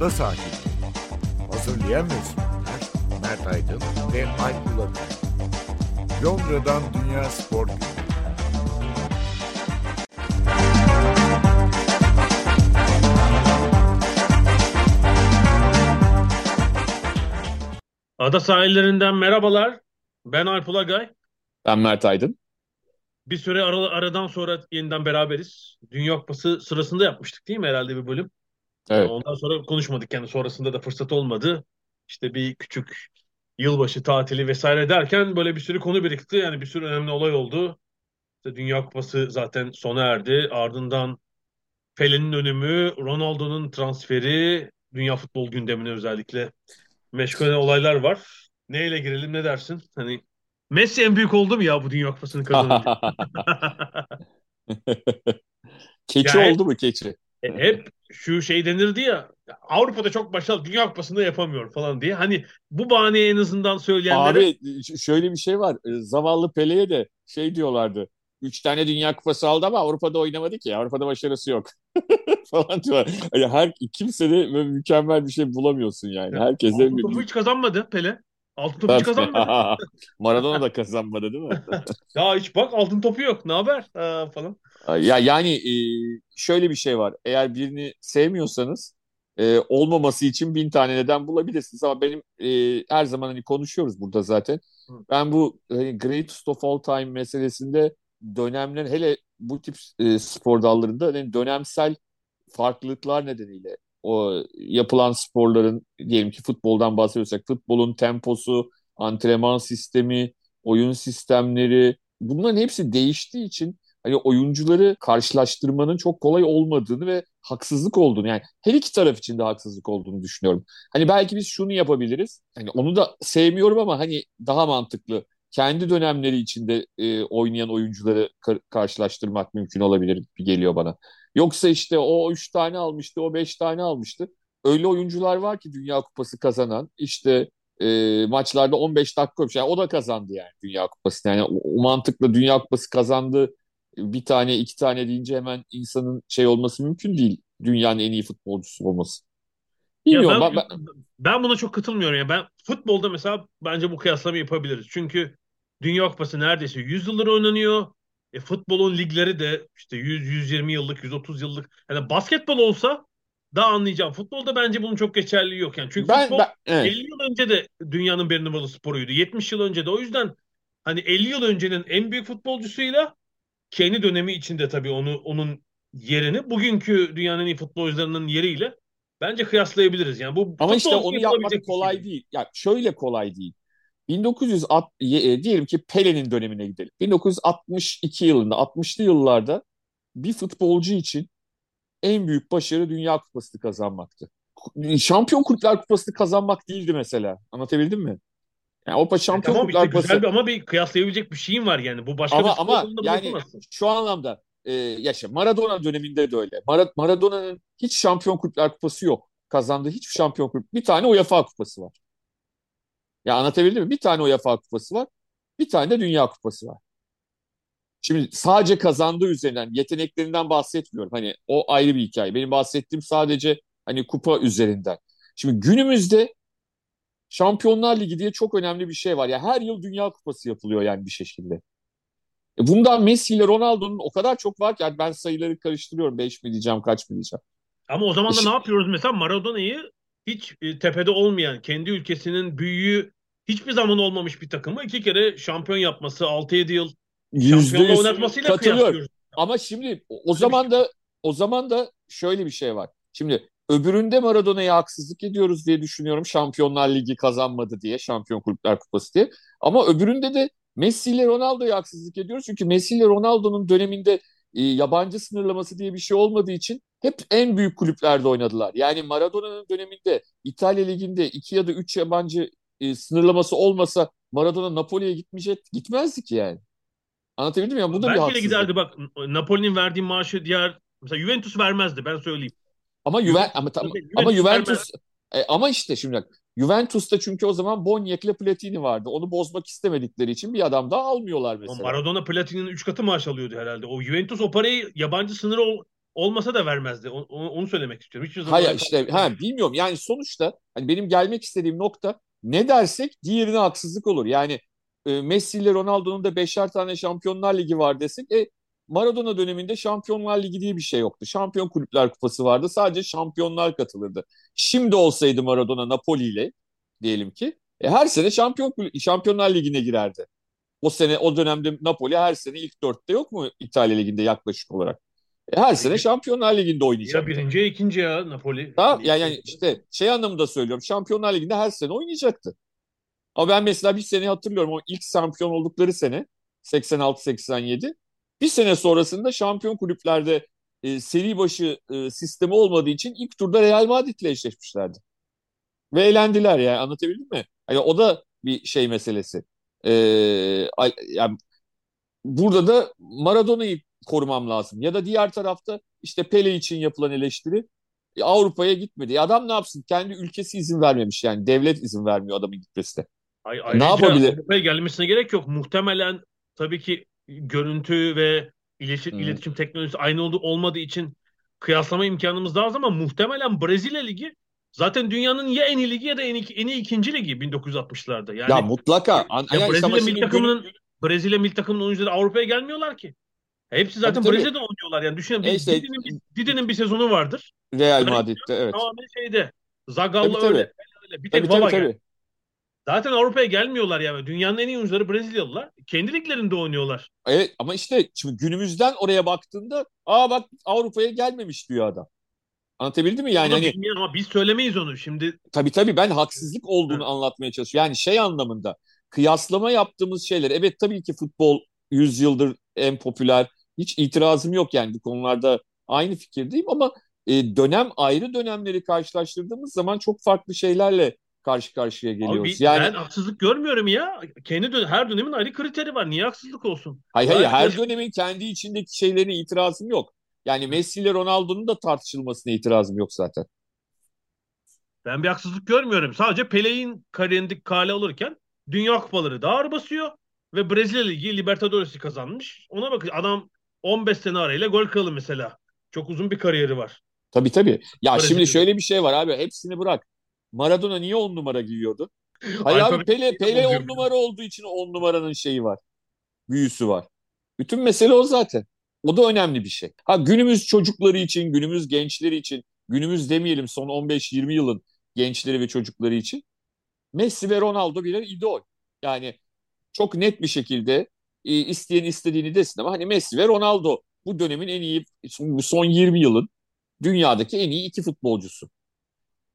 Ada sahilleri. Hazırlayan ve sunanlar Mert Aydın ve Alp Ulagay. Londra'dan Dünya Spor Günü. Ada sahillerinden merhabalar. Ben Alp Ulagay. Ben Mert Aydın. Bir süre ara, aradan sonra yeniden beraberiz. Dünya Kupası sırasında yapmıştık değil mi herhalde bir bölüm? Evet. Ondan sonra konuşmadık yani sonrasında da fırsat olmadı. İşte bir küçük yılbaşı tatili vesaire derken böyle bir sürü konu birikti. Yani bir sürü önemli olay oldu. İşte Dünya Kupası zaten sona erdi. Ardından Pelin'in ölümü, Ronaldo'nun transferi, dünya futbol gündemine özellikle meşgul olaylar var. Neyle girelim ne dersin? Hani Messi en büyük oldu mu ya bu Dünya Kupası'nı kazanınca? keçi Ya hep- oldu mu keçi? E, hep şu şey denirdi ya Avrupa'da çok başarılı Dünya Kupası'nda yapamıyor falan diye. Hani bu bahaneyi en azından söyleyenlere Abi şöyle bir şey var. E, Zavallı Pele'ye de şey diyorlardı. Üç tane Dünya Kupası aldı ama Avrupa'da oynamadı ki. Avrupa'da başarısı yok. falan diyorlar. Yani her kimse de mükemmel bir şey bulamıyorsun yani. Herkese altın topu hiç kazanmadı Pele. Altın topu hiç kazanmadı. Maradona da kazanmadı değil mi? Ya hiç bak altın topu yok. Ne haber? Aa, falan. Ya yani e, şöyle bir şey var. Eğer birini sevmiyorsanız e, olmaması için bin tane neden bulabilirsiniz. Ama benim e, her zaman hani konuşuyoruz burada zaten. Hı. Ben bu hani greatest of all time meselesinde dönemler hele bu tip e, spor dallarında hani dönemsel farklılıklar nedeniyle o yapılan sporların diyelim ki futboldan bahsediyorsak futbolun temposu, antrenman sistemi, oyun sistemleri bunların hepsi değiştiği için hani oyuncuları karşılaştırmanın çok kolay olmadığını ve haksızlık olduğunu yani her iki taraf için de haksızlık olduğunu düşünüyorum. Hani belki biz şunu yapabiliriz. Hani onu da sevmiyorum ama hani daha mantıklı. Kendi dönemleri içinde e, oynayan oyuncuları kar- karşılaştırmak mümkün olabilir geliyor bana. Yoksa işte o üç tane almıştı, o beş tane almıştı. Öyle oyuncular var ki Dünya Kupası kazanan işte e, maçlarda 15 dakika olmuş. Yani o da kazandı yani Dünya Kupası. Yani o, o mantıkla Dünya Kupası kazandı bir tane iki tane deyince hemen insanın şey olması mümkün değil. Dünyanın en iyi futbolcusu olması. Ya Bilmiyorum. ben, ben, ben- ben buna çok katılmıyorum. Ya ben futbolda mesela bence bu kıyaslama yapabiliriz. Çünkü Dünya Kupası neredeyse 100 yıldır oynanıyor. E, futbolun ligleri de işte 100 120 yıllık, 130 yıllık. Yani basketbol olsa daha anlayacağım. Futbolda bence bunun çok geçerliliği yok yani. Çünkü ben, futbol ben- evet. 50 yıl önce de dünyanın bir numaralı sporuydu. 70 yıl önce de. O yüzden hani 50 yıl öncenin en büyük futbolcusuyla kendi dönemi içinde tabii onu onun yerini bugünkü dünyanın iyi futbolcularının yeriyle bence kıyaslayabiliriz. Yani bu Ama işte onu yapmak şey kolay değil. değil. Ya şöyle kolay değil. 1960 e, diyelim ki Pele'nin dönemine gidelim. 1962 yılında, 60'lı yıllarda bir futbolcu için en büyük başarı Dünya Kupası'nı kazanmaktı. Şampiyon Kulüpler Kupası'nı kazanmak değildi mesela. Anlatabildim mi? Yani o E Şampiyon tamam işte Kulüpler Kupası güzel bir ama bir kıyaslayabilecek bir şeyin var yani. Bu başka bir ama spor ama yani yapamazsın. şu anlamda e, yaşa Maradona döneminde de öyle. Mara- Maradona'nın hiç Şampiyon Kulüpler Kupası yok. Kazandığı hiçbir Şampiyon Kulüp. Bir tane UEFA Kupası var. Ya anlatabildim mi? Bir tane UEFA Kupası var. Bir tane de Dünya Kupası var. Şimdi sadece kazandığı üzerinden, yeteneklerinden bahsetmiyorum. Hani o ayrı bir hikaye. Benim bahsettiğim sadece hani kupa üzerinden. Şimdi günümüzde Şampiyonlar Ligi diye çok önemli bir şey var. Ya her yıl Dünya Kupası yapılıyor yani bir şekilde. E Bundan Messi ile Ronaldo'nun o kadar çok var ki yani ben sayıları karıştırıyorum. 5 mi diyeceğim, kaç mı diyeceğim. Ama o zaman da E ne yapıyoruz mesela Maradona'yı hiç e, tepede olmayan, kendi ülkesinin büyüğü hiçbir zaman olmamış bir takımı iki kere şampiyon yapması, 6-7 yıl şampiyonla oynatmasıyla kıyaslıyoruz. Ama şimdi o zaman şey. da o zaman da şöyle bir şey var. Şimdi öbüründe Maradona'ya haksızlık ediyoruz diye düşünüyorum. Şampiyonlar Ligi kazanmadı diye, Şampiyon Kulüpler Kupası diye. Ama öbüründe de Messi ile Ronaldo'ya haksızlık ediyoruz. Çünkü Messi ile Ronaldo'nun döneminde e, yabancı sınırlaması diye bir şey olmadığı için hep en büyük kulüplerde oynadılar. Yani Maradona'nın döneminde İtalya Ligi'nde iki ya da üç yabancı e, sınırlaması olmasa Maradona Napoli'ye gitmeyecek, gitmezdi ki yani. Anlatabildim mi? Yani bu da bir Belki de haksızlık. giderdi bak Napoli'nin verdiği maaşı diğer mesela Juventus vermezdi ben söyleyeyim. Ama Juven Juventus, ama tam, Juventus ama vermez. Juventus e, ama işte şimdi bak, Juventus'ta çünkü o zaman Boniek'le Platini vardı. Onu bozmak istemedikleri için bir adam daha almıyorlar mesela. Maradona Platini'nin 3 katı maaş alıyordu herhalde. O Juventus o parayı yabancı sınırı olmasa da vermezdi. Onu, onu söylemek istiyorum. Hiçbir zaman Hayır işte ha, bilmiyorum yani sonuçta hani benim gelmek istediğim nokta ne dersek diğerine haksızlık olur. Yani e, Messi ile Ronaldo'nun da beşer tane Şampiyonlar Ligi var desek e, Maradona döneminde Şampiyonlar Ligi diye bir şey yoktu. Şampiyon Kulüpler Kupası vardı. Sadece şampiyonlar katılırdı. Şimdi olsaydı Maradona Napoli ile diyelim ki e, her sene şampiyon Şampiyonlar Ligi'ne girerdi. O sene o dönemde Napoli her sene ilk dörtte yok mu İtalya Ligi'nde yaklaşık olarak? E, her sene Şampiyonlar Ligi'nde oynayacak. Ya birinci ya ikinci ya Napoli. Tamam yani, yani işte şey anlamında söylüyorum. Şampiyonlar Ligi'nde her sene oynayacaktı. Ama ben mesela bir sene hatırlıyorum. O ilk şampiyon oldukları sene 86-87. Bir sene sonrasında şampiyon kulüplerde e, seri başı e, sistemi olmadığı için ilk turda Real Madrid'le eşleşmişlerdi. Ve eğlendiler yani anlatabildim mi? Yani o da bir şey meselesi. Ee, yani burada da Maradona'yı korumam lazım. Ya da diğer tarafta işte Pele için yapılan eleştiri e, Avrupa'ya gitmedi. E adam ne yapsın? Kendi ülkesi izin vermemiş yani. Devlet izin vermiyor adamın gitmesine. Ay, ayrıca ne yapabilir? Avrupa'ya gelmesine gerek yok. Muhtemelen tabii ki görüntü ve iletişim, hmm. iletişim teknolojisi aynı oldu, olmadığı için kıyaslama imkanımız daha az ama muhtemelen Brezilya Ligi zaten dünyanın ya en iyi ligi ya da en iyi, en iyi ikinci ligi 1960'larda. Yani, ya mutlaka. Ya Brezilya milli takımının gün... Brezilya milli takımının oyuncuları Avrupa'ya gelmiyorlar ki. Hepsi zaten tabii, Brezilya'da oynuyorlar yani. Düşünün e işte, Didi'nin, Didi'nin bir sezonu vardır. Real Madrid'de evet. Tamamen şeyde. Zagallo tabii, öyle, öyle. Bir tek tabii, tabii, tabii. Zaten Avrupa'ya gelmiyorlar yani. Dünyanın en iyi oyuncuları Brezilyalılar. Kendi liglerinde oynuyorlar. Evet ama işte şimdi günümüzden oraya baktığında aa bak Avrupa'ya gelmemiş diyor adam. Anlatabildim mi? Yani hani ama biz söylemeyiz onu şimdi. Tabii tabii ben haksızlık olduğunu evet. anlatmaya çalışıyorum. Yani şey anlamında kıyaslama yaptığımız şeyler evet tabii ki futbol 100 yıldır en popüler. Hiç itirazım yok yani bu konularda aynı fikirdeyim ama e, dönem ayrı dönemleri karşılaştırdığımız zaman çok farklı şeylerle karşı karşıya geliyoruz. Abi, yani ben haksızlık görmüyorum ya. Kendi dön her dönemin ayrı kriteri var. Niye haksızlık olsun? Hayır hayır her dönemin kendi içindeki şeylerine itirazım yok. Yani Messi ile Ronaldo'nun da tartışılmasına itirazım yok zaten. Ben bir haksızlık görmüyorum. Sadece Pele'in kariyerindeki kale olurken Dünya Kupaları ağır basıyor ve Brezilya Ligi Libertadores'i kazanmış. Ona bakın adam 15 sene arayla gol kralı mesela. Çok uzun bir kariyeri var. Tabii tabii. Ya Brezilya. şimdi şöyle bir şey var abi. Hepsini bırak. Maradona niye 10 numara giyiyordu? Hayır abi Pele, Pele 10 numara olduğu için 10 numaranın şeyi var. Büyüsü var. Bütün mesele o zaten. O da önemli bir şey. Ha günümüz çocukları için, günümüz gençleri için, günümüz demeyelim son 15-20 yılın gençleri ve çocukları için Messi ve Ronaldo birer idol. Yani çok net bir şekilde e, isteyen istediğini desin ama hani Messi ve Ronaldo bu dönemin en iyi son 20 yılın dünyadaki en iyi iki futbolcusu.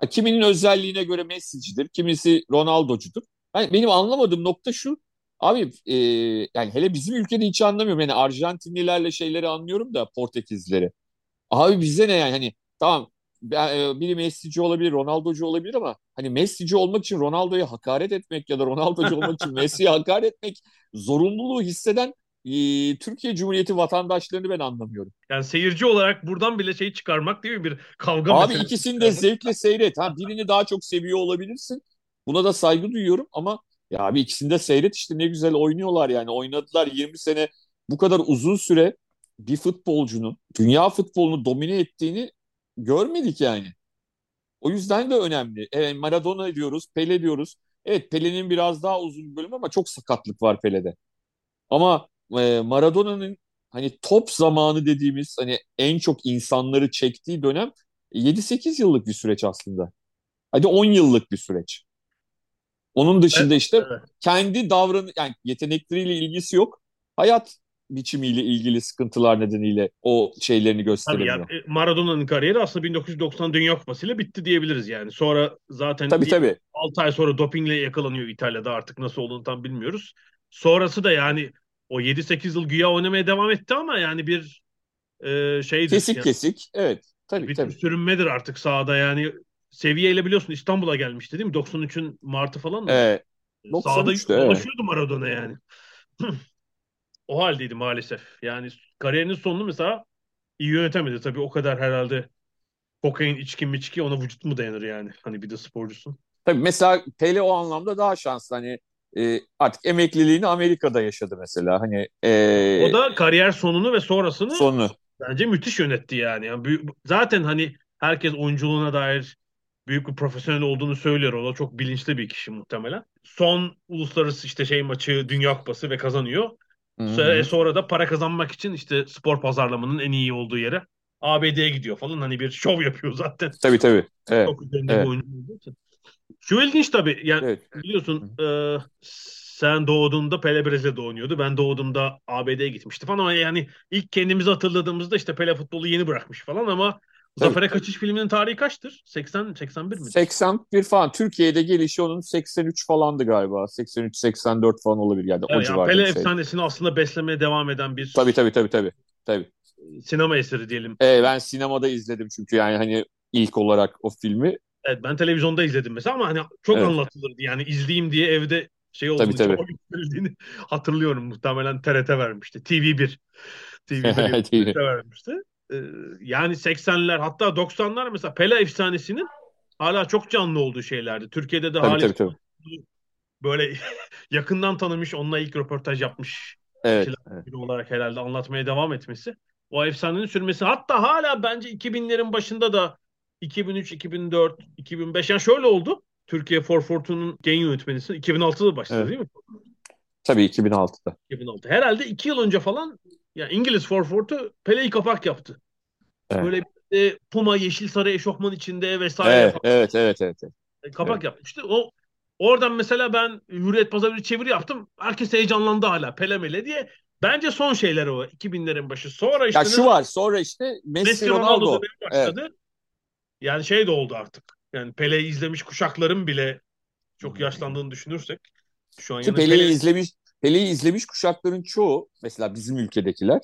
Kiminin özelliğine göre Messi'cidir, kimisi Ronaldo'cudur. Yani benim anlamadığım nokta şu. Abi e, yani hele bizim ülkede hiç anlamıyorum. Yani Arjantinlilerle şeyleri anlıyorum da Portekizlileri. Abi bize ne yani hani tamam biri Messi'ci olabilir, Ronaldo'cu olabilir ama hani Messi'ci olmak için Ronaldo'ya hakaret etmek ya da Ronaldo'cu olmak için Messi'ye hakaret etmek zorunluluğu hisseden e, Türkiye Cumhuriyeti vatandaşlarını ben anlamıyorum. Yani seyirci olarak buradan bile şey çıkarmak değil mi bir kavga Abi meselesi. ikisini de zevkle seyret. Ha birini daha çok seviyor olabilirsin. Buna da saygı duyuyorum ama ya abi ikisini de seyret işte ne güzel oynuyorlar yani. Oynadılar 20 sene bu kadar uzun süre bir futbolcunun dünya futbolunu domine ettiğini görmedik yani. O yüzden de önemli. Evet, Maradona diyoruz, Pele diyoruz. Evet Pele'nin biraz daha uzun bir bölüm ama çok sakatlık var Pele'de. Ama e, Maradona'nın hani top zamanı dediğimiz hani en çok insanları çektiği dönem 7-8 yıllık bir süreç aslında. Hadi 10 yıllık bir süreç. Onun dışında evet, işte evet. kendi davranı yani yetenekleriyle ilgisi yok. Hayat biçimiyle ilgili sıkıntılar nedeniyle o şeylerini gösteremiyor. Tabii yani Maradona'nın kariyeri aslında 1990 Dünya Kupası ile bitti diyebiliriz yani. Sonra zaten tabii, tabii. 6 ay sonra dopingle yakalanıyor İtalya'da artık nasıl olduğunu tam bilmiyoruz. Sonrası da yani o 7-8 yıl güya oynamaya devam etti ama yani bir e, şeydir. Kesik yani. kesik evet. Tabii, bir tabii. sürünmedir artık sahada yani seviyeyle biliyorsun İstanbul'a gelmişti değil mi? 93'ün Mart'ı falan mı? Evet. Sahada dolaşıyordu evet. Maradona yani. o haldeydi maalesef. Yani kariyerinin sonunu mesela iyi yönetemedi. Tabii o kadar herhalde kokain, içki, miçki ona vücut mu dayanır yani? Hani bir de sporcusun. Tabii mesela Pele o anlamda daha şanslı. Hani e, artık emekliliğini Amerika'da yaşadı mesela. Hani e, o da kariyer sonunu ve sonrasını sonunu Bence müthiş yönetti yani. yani büyük, zaten hani herkes oyunculuğuna dair büyük bir profesyonel olduğunu söylüyor. O da çok bilinçli bir kişi muhtemelen. Son uluslararası işte şey maçı Dünya Kupası ve kazanıyor. Sonra, sonra da para kazanmak için işte spor pazarlamanın en iyi olduğu yere ABD'ye gidiyor falan. Hani bir şov yapıyor zaten. Tabii tabii. Evet. Çok Evet. Şu ilginç tabii. Yani Evet. biliyorsun e, sen doğduğunda Pele Brezilya'da oynuyordu. Ben doğduğumda ABD'ye gitmişti falan ama yani ilk kendimizi hatırladığımızda işte Pele futbolu yeni bırakmış falan ama. Zafer'e Kaçış filminin tarihi kaçtır? 80 81 mi? 81 falan. Türkiye'de gelişi onun 83 falandı galiba. 83-84 falan olabilir yani. o Yani Pele şey. efsanesini aslında beslemeye devam eden bir Tabii tabii tabii tabii. tabii. sinema eseri diyelim. Ee, ben sinemada izledim çünkü yani hani ilk olarak o filmi. Evet ben televizyonda izledim mesela ama hani çok Evet. anlatılırdı. Yani izleyeyim diye evde şey olduğunu, Tabii, tabii. gösterildiğini hatırlıyorum. Muhtemelen TRT vermişti. TV1. TV1 TV1. TRT vermişti. Ee, yani 80'ler hatta 90'lar mesela Pele efsanesinin hala çok canlı olduğu şeylerdi. Türkiye'de de Tabii Halis tabii tabii. böyle yakından tanımış, onunla ilk röportaj yapmış Evet. biri olarak herhalde anlatmaya devam etmesi. O efsanenin sürmesi. Hatta hala bence 2000'lerin başında da 2003, 2004, 2005 yani şöyle oldu. Türkiye 442'nun genel yönetmenisi 2006'da başladı Evet. değil mi? Tabii 2006'da. 2006. Herhalde iki yıl önce falan ya İngiliz 442 Pele'yi kapak yaptı. Evet. Böyle bir de Puma yeşil sarı eşofman içinde vesaire Evet, falan evet, evet, evet. evet. kapak Evet. yapmıştı. O oradan mesela ben Hürriyet Pazarı bir çeviri yaptım. Herkes heyecanlandı hala Pele Mele diye. Bence son şeyler o 2000'lerin başı. Sonra işte Ya şu ne- var sonra işte Messi, Messi Ronaldo Ronaldo. başladı. Yani şey de oldu artık. Yani Pele'yi izlemiş kuşakların bile çok yaşlandığını düşünürsek şu an Ki yani Pele'yi Pele- izlemiş Pele'yi izlemiş kuşakların çoğu mesela bizim ülkedekiler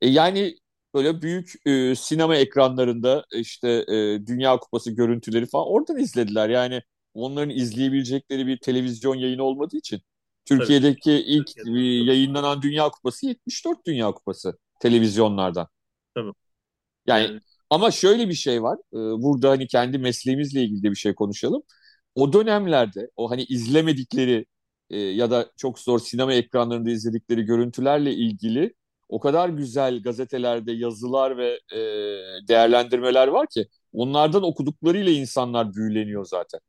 e, yani böyle büyük e, sinema ekranlarında işte e, Dünya Kupası görüntüleri falan oradan izlediler. Yani onların izleyebilecekleri bir televizyon yayını olmadığı için Türkiye'deki ilk e, yayınlanan Dünya Kupası 74 Dünya Kupası televizyonlardan. Tabii. Yani Yani- ama şöyle bir şey var. e, Burada hani kendi mesleğimizle ilgili de bir şey konuşalım. O dönemlerde o hani izlemedikleri e, ya da çok zor sinema ekranlarında izledikleri görüntülerle ilgili o kadar güzel gazetelerde yazılar ve e, değerlendirmeler var ki onlardan okuduklarıyla insanlar büyüleniyor zaten.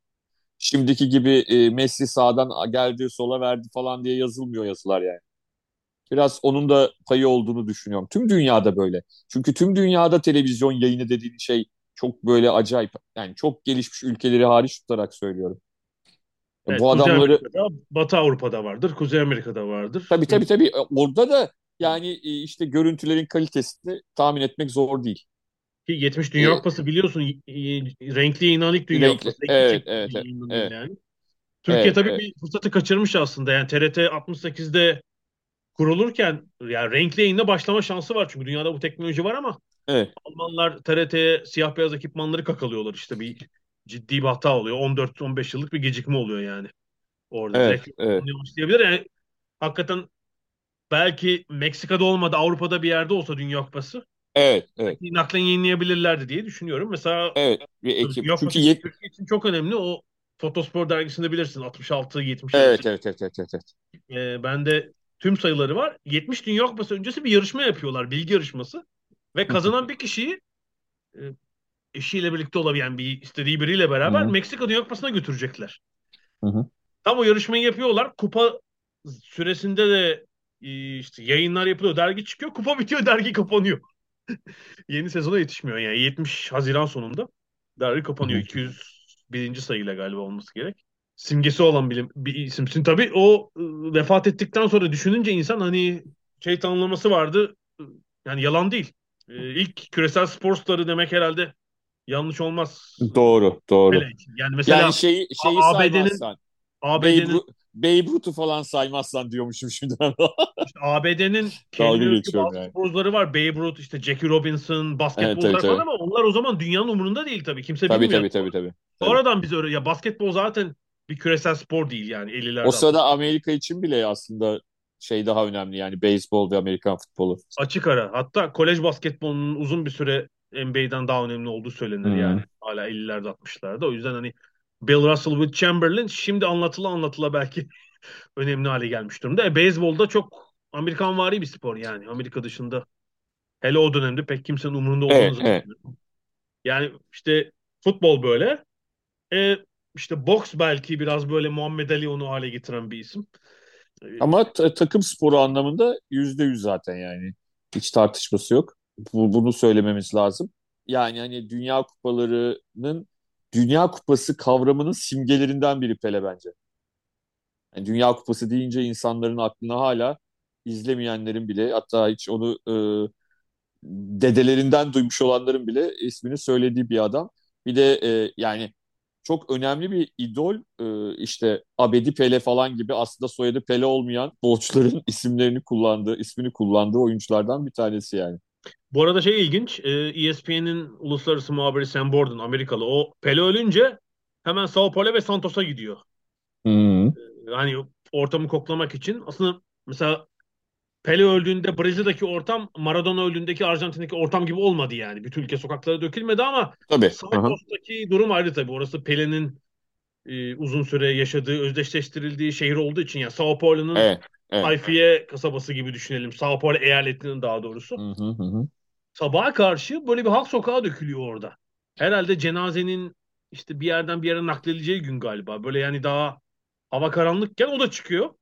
Şimdiki gibi e, Messi sağdan geldi sola verdi falan diye yazılmıyor yazılar yani. Biraz onun da payı olduğunu düşünüyorum. Tüm dünyada böyle. Çünkü tüm dünyada televizyon yayını dediğin şey çok böyle acayip. Yani çok gelişmiş ülkeleri hariç tutarak söylüyorum. Evet, Bu Kuzey adamları Amerika'da, Batı Avrupa'da vardır, Kuzey Amerika'da vardır. tabii tabii tabii orada da yani e, işte görüntülerin kalitesini tahmin etmek zor değil. Ki 70 Dünya Ee, Kupası biliyorsun renkli yayınlanan ilk Dünya Renkli, Kupası. Evet, evet, evet. yani. Türkiye Evet, tabii evet. bir fırsatı kaçırmış aslında. Yani TRT 68'de kurulurken yani renkli yayında başlama şansı var. Çünkü dünyada bu teknoloji var ama Evet. Almanlar TRT'ye siyah beyaz ekipmanları kakalıyorlar işte bir ciddi bir hata oluyor. 14-15 yıllık bir gecikme oluyor yani. Orada Evet, direkt evet. Yani hakikaten belki Meksika'da olmadı Avrupa'da bir yerde olsa Dünya Kupası Evet, evet, naklen yayınlayabilirlerdi diye düşünüyorum. Mesela evet. Bir ekip. Dünya Çünkü yet... Türkiye için çok önemli. O Fotospor dergisinde bilirsin 66-70 Evet, evet, evet, evet, evet, evet. e, bende tüm sayıları var. 70 Dünya Kupası öncesi bir yarışma yapıyorlar. Bilgi yarışması. Ve kazanan bir kişiyi e, eşiyle birlikte olabilen bir istediği biriyle beraber Hı hı. Meksika Dünya Kupası'na götürecekler. Hı hı. Tam o yarışmayı yapıyorlar. Kupa süresinde de e, işte yayınlar yapılıyor. Dergi çıkıyor. Kupa bitiyor. Dergi kapanıyor. Yeni sezona yetişmiyor yani. 70 Haziran sonunda dergi kapanıyor. Hı hı. 201. sayıyla galiba olması gerek. Simgesi olan bilim, bir isimsin. Tabii o e, vefat ettikten sonra düşününce insan hani şey tanımlaması vardı. E, Yani yalan değil. E, ilk küresel spor starı demek herhalde yanlış olmaz. Doğru, doğru. Yani mesela Yani şeyi, şeyi ABD'nin ABD'nin Ru- Babe Ruth'u falan saymazsan diyormuşum şimdi. işte ABD'nin geçiyorum bazı yani. sporcuları var. Babe Ruth, işte Jackie Robinson, Evet, basketbolcular tabii, falan tabii. ama onlar o zaman dünyanın umurunda değil tabii. Kimse Tabii, bilmiyor. tabii, tabii, tabii. tabii. Sonradan biz öyle ya basketbol zaten bir küresel spor değil yani 50'lerde. O sırada Amerika için bile aslında şey daha önemli yani beyzbol ve Amerikan futbolu. Açık ara. Hatta kolej basketbolunun uzun bir süre NBA'den daha önemli olduğu söylenir Hı. yani. Hala 50'lerde 60'larda. O yüzden hani Bill Russell with Chamberlain şimdi anlatıla anlatıla belki önemli hale gelmiş durumda. E, beyzbolda çok Amerikanvari bir spor yani. Amerika dışında Hele o dönemde pek kimsenin umurunda olduğunu Evet, evet. Yani işte futbol böyle. E, işte boks belki biraz böyle Muhammed Ali onu hale getiren bir isim. E, Ama ta- takım sporu anlamında yüzde yüz zaten yani. Hiç tartışması yok. Bu, bunu söylememiz lazım. Yani hani Dünya Kupalarının Dünya Kupası kavramının simgelerinden biri Pele bence. Yani Dünya Kupası deyince insanların aklına hala izlemeyenlerin bile hatta hiç onu e, dedelerinden duymuş olanların bile ismini söylediği bir adam. Bir de e, yani çok önemli bir idol e, işte Abedi Pele falan gibi aslında soyadı Pele olmayan futbolcuların isimlerini kullandığı, ismini kullandığı oyunculardan bir tanesi yani. Bu arada şey ilginç. e, ESPN'in uluslararası muhabiri Sam Borden Amerikalı. O Pele ölünce hemen Sao Paulo ve Santos'a gidiyor. Hmm. Yani ortamı koklamak için. Aslında mesela Pele öldüğünde Brezilya'daki ortam Maradona öldüğündeki Arjantin'deki ortam gibi olmadı yani. Bütün ülke sokaklara dökülmedi ama Tabii. Aha. Santos'taki durum ayrı tabii. Orası Pele'nin e, uzun süre yaşadığı, özdeşleştirildiği şehir olduğu için yani Sao Paulo'nun Evet. Evet. Sayfiye kasabası gibi düşünelim. Sao Paulo eyaletinin daha doğrusu. Hı hı hı. Sabaha karşı böyle bir halk sokağa dökülüyor orada. Herhalde cenazenin işte bir yerden bir yere nakledileceği gün galiba. Böyle yani daha hava karanlıkken o da çıkıyor.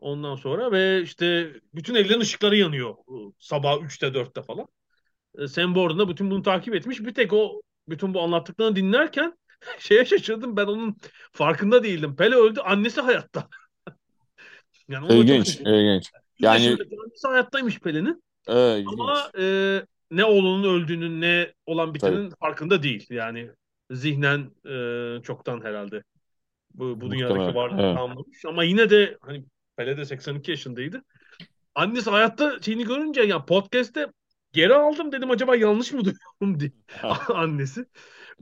Ondan sonra ve işte bütün evlerin ışıkları yanıyor ıı, sabah 3'te 4'te falan. E, Sam Borden da bütün bunu takip etmiş. Bir tek o bütün bu anlattıklarını dinlerken şeye şaşırdım. Ben onun farkında değildim. Pele öldü, annesi hayatta. Yani da çok İlginç, ilginç. Yani annesi hayattaymış Pele'nin. Evet. Ama e, ne oğlunun öldüğünün ne olan bitenin Tabii. farkında değil. Yani zihnen e, çoktan herhalde bu, bu dünyadaki varlığı evet. tamamlamış. Ama yine de hani Pele de 82 yaşındaydı. Annesi hayatta şeyini görünce ya podcast'te geri aldım dedim acaba yanlış mı duyuyorum diye annesi.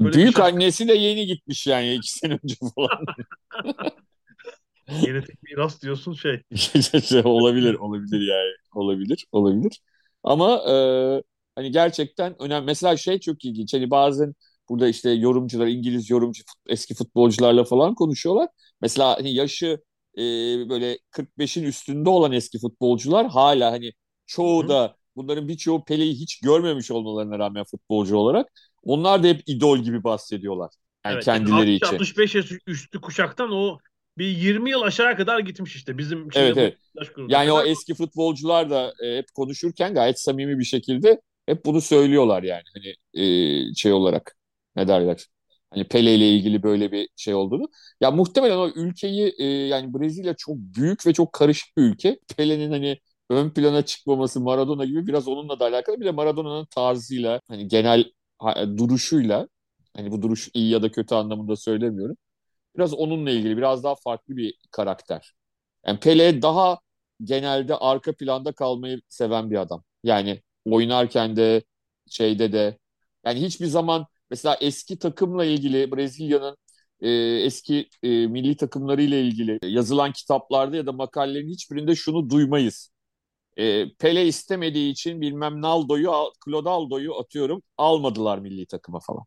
Böyle Büyük şaş- annesi de yeni gitmiş yani iki sene önce falan. genetik miras diyorsun şey. olabilir, olabilir yani. Olabilir, olabilir. Ama e, hani gerçekten önemli. Mesela şey çok ilginç. Hani bazen burada işte yorumcular, İngiliz yorumcu, eski futbolcularla falan konuşuyorlar. Mesela hani yaşı e, böyle 45'in üstünde olan eski futbolcular hala hani çoğu Hı. da bunların birçoğu Pele'yi hiç görmemiş olmalarına rağmen futbolcu olarak onlar da hep idol gibi bahsediyorlar. Yani Evet, kendileri yani için. 65 yaş üstü kuşaktan o bir 20 yıl aşağı kadar gitmiş işte bizim Evet, evet. Yani o eski futbolcular da e, hep konuşurken gayet samimi bir şekilde hep bunu söylüyorlar yani hani e, şey olarak ne derler hani Pele ile ilgili böyle bir şey olduğunu. Ya muhtemelen o ülkeyi e, yani Brezilya çok büyük ve çok karışık bir ülke. Pele'nin hani ön plana çıkmaması Maradona gibi biraz onunla da alakalı. Bir de Maradona'nın tarzıyla hani genel duruşuyla hani bu duruş iyi ya da kötü anlamında söylemiyorum. Biraz onunla ilgili biraz daha farklı bir karakter. Yani Pele daha genelde arka planda kalmayı seven bir adam. Yani oynarken de şeyde de yani hiçbir zaman mesela eski takımla ilgili Brezilya'nın e, eski e, milli takımları ile ilgili yazılan kitaplarda ya da makalelerin hiçbirinde şunu duymayız. E, Pele istemediği için bilmem Naldo'yu, Clodaldo'yu atıyorum almadılar milli takıma falan.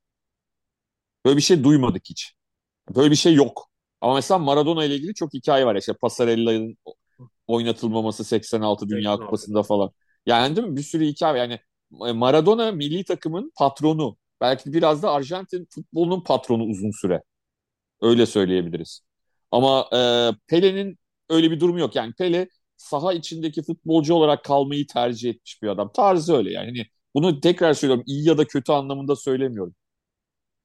Böyle bir şey duymadık hiç. Böyle bir şey yok. Ama mesela Maradona ile ilgili çok hikaye var. İşte Passarella'nın oynatılmaması 86 Dünya 86. Kupası'nda falan. Yani değil mi? Bir sürü hikaye. Yani Maradona milli takımın patronu. Belki biraz da Arjantin futbolunun patronu uzun süre. Öyle söyleyebiliriz. Ama e, Pele'nin öyle bir durumu yok. Yani Pele saha içindeki futbolcu olarak kalmayı tercih etmiş bir adam. Tarzı öyle yani. Hani bunu tekrar söylüyorum. iyi ya da kötü anlamında söylemiyorum.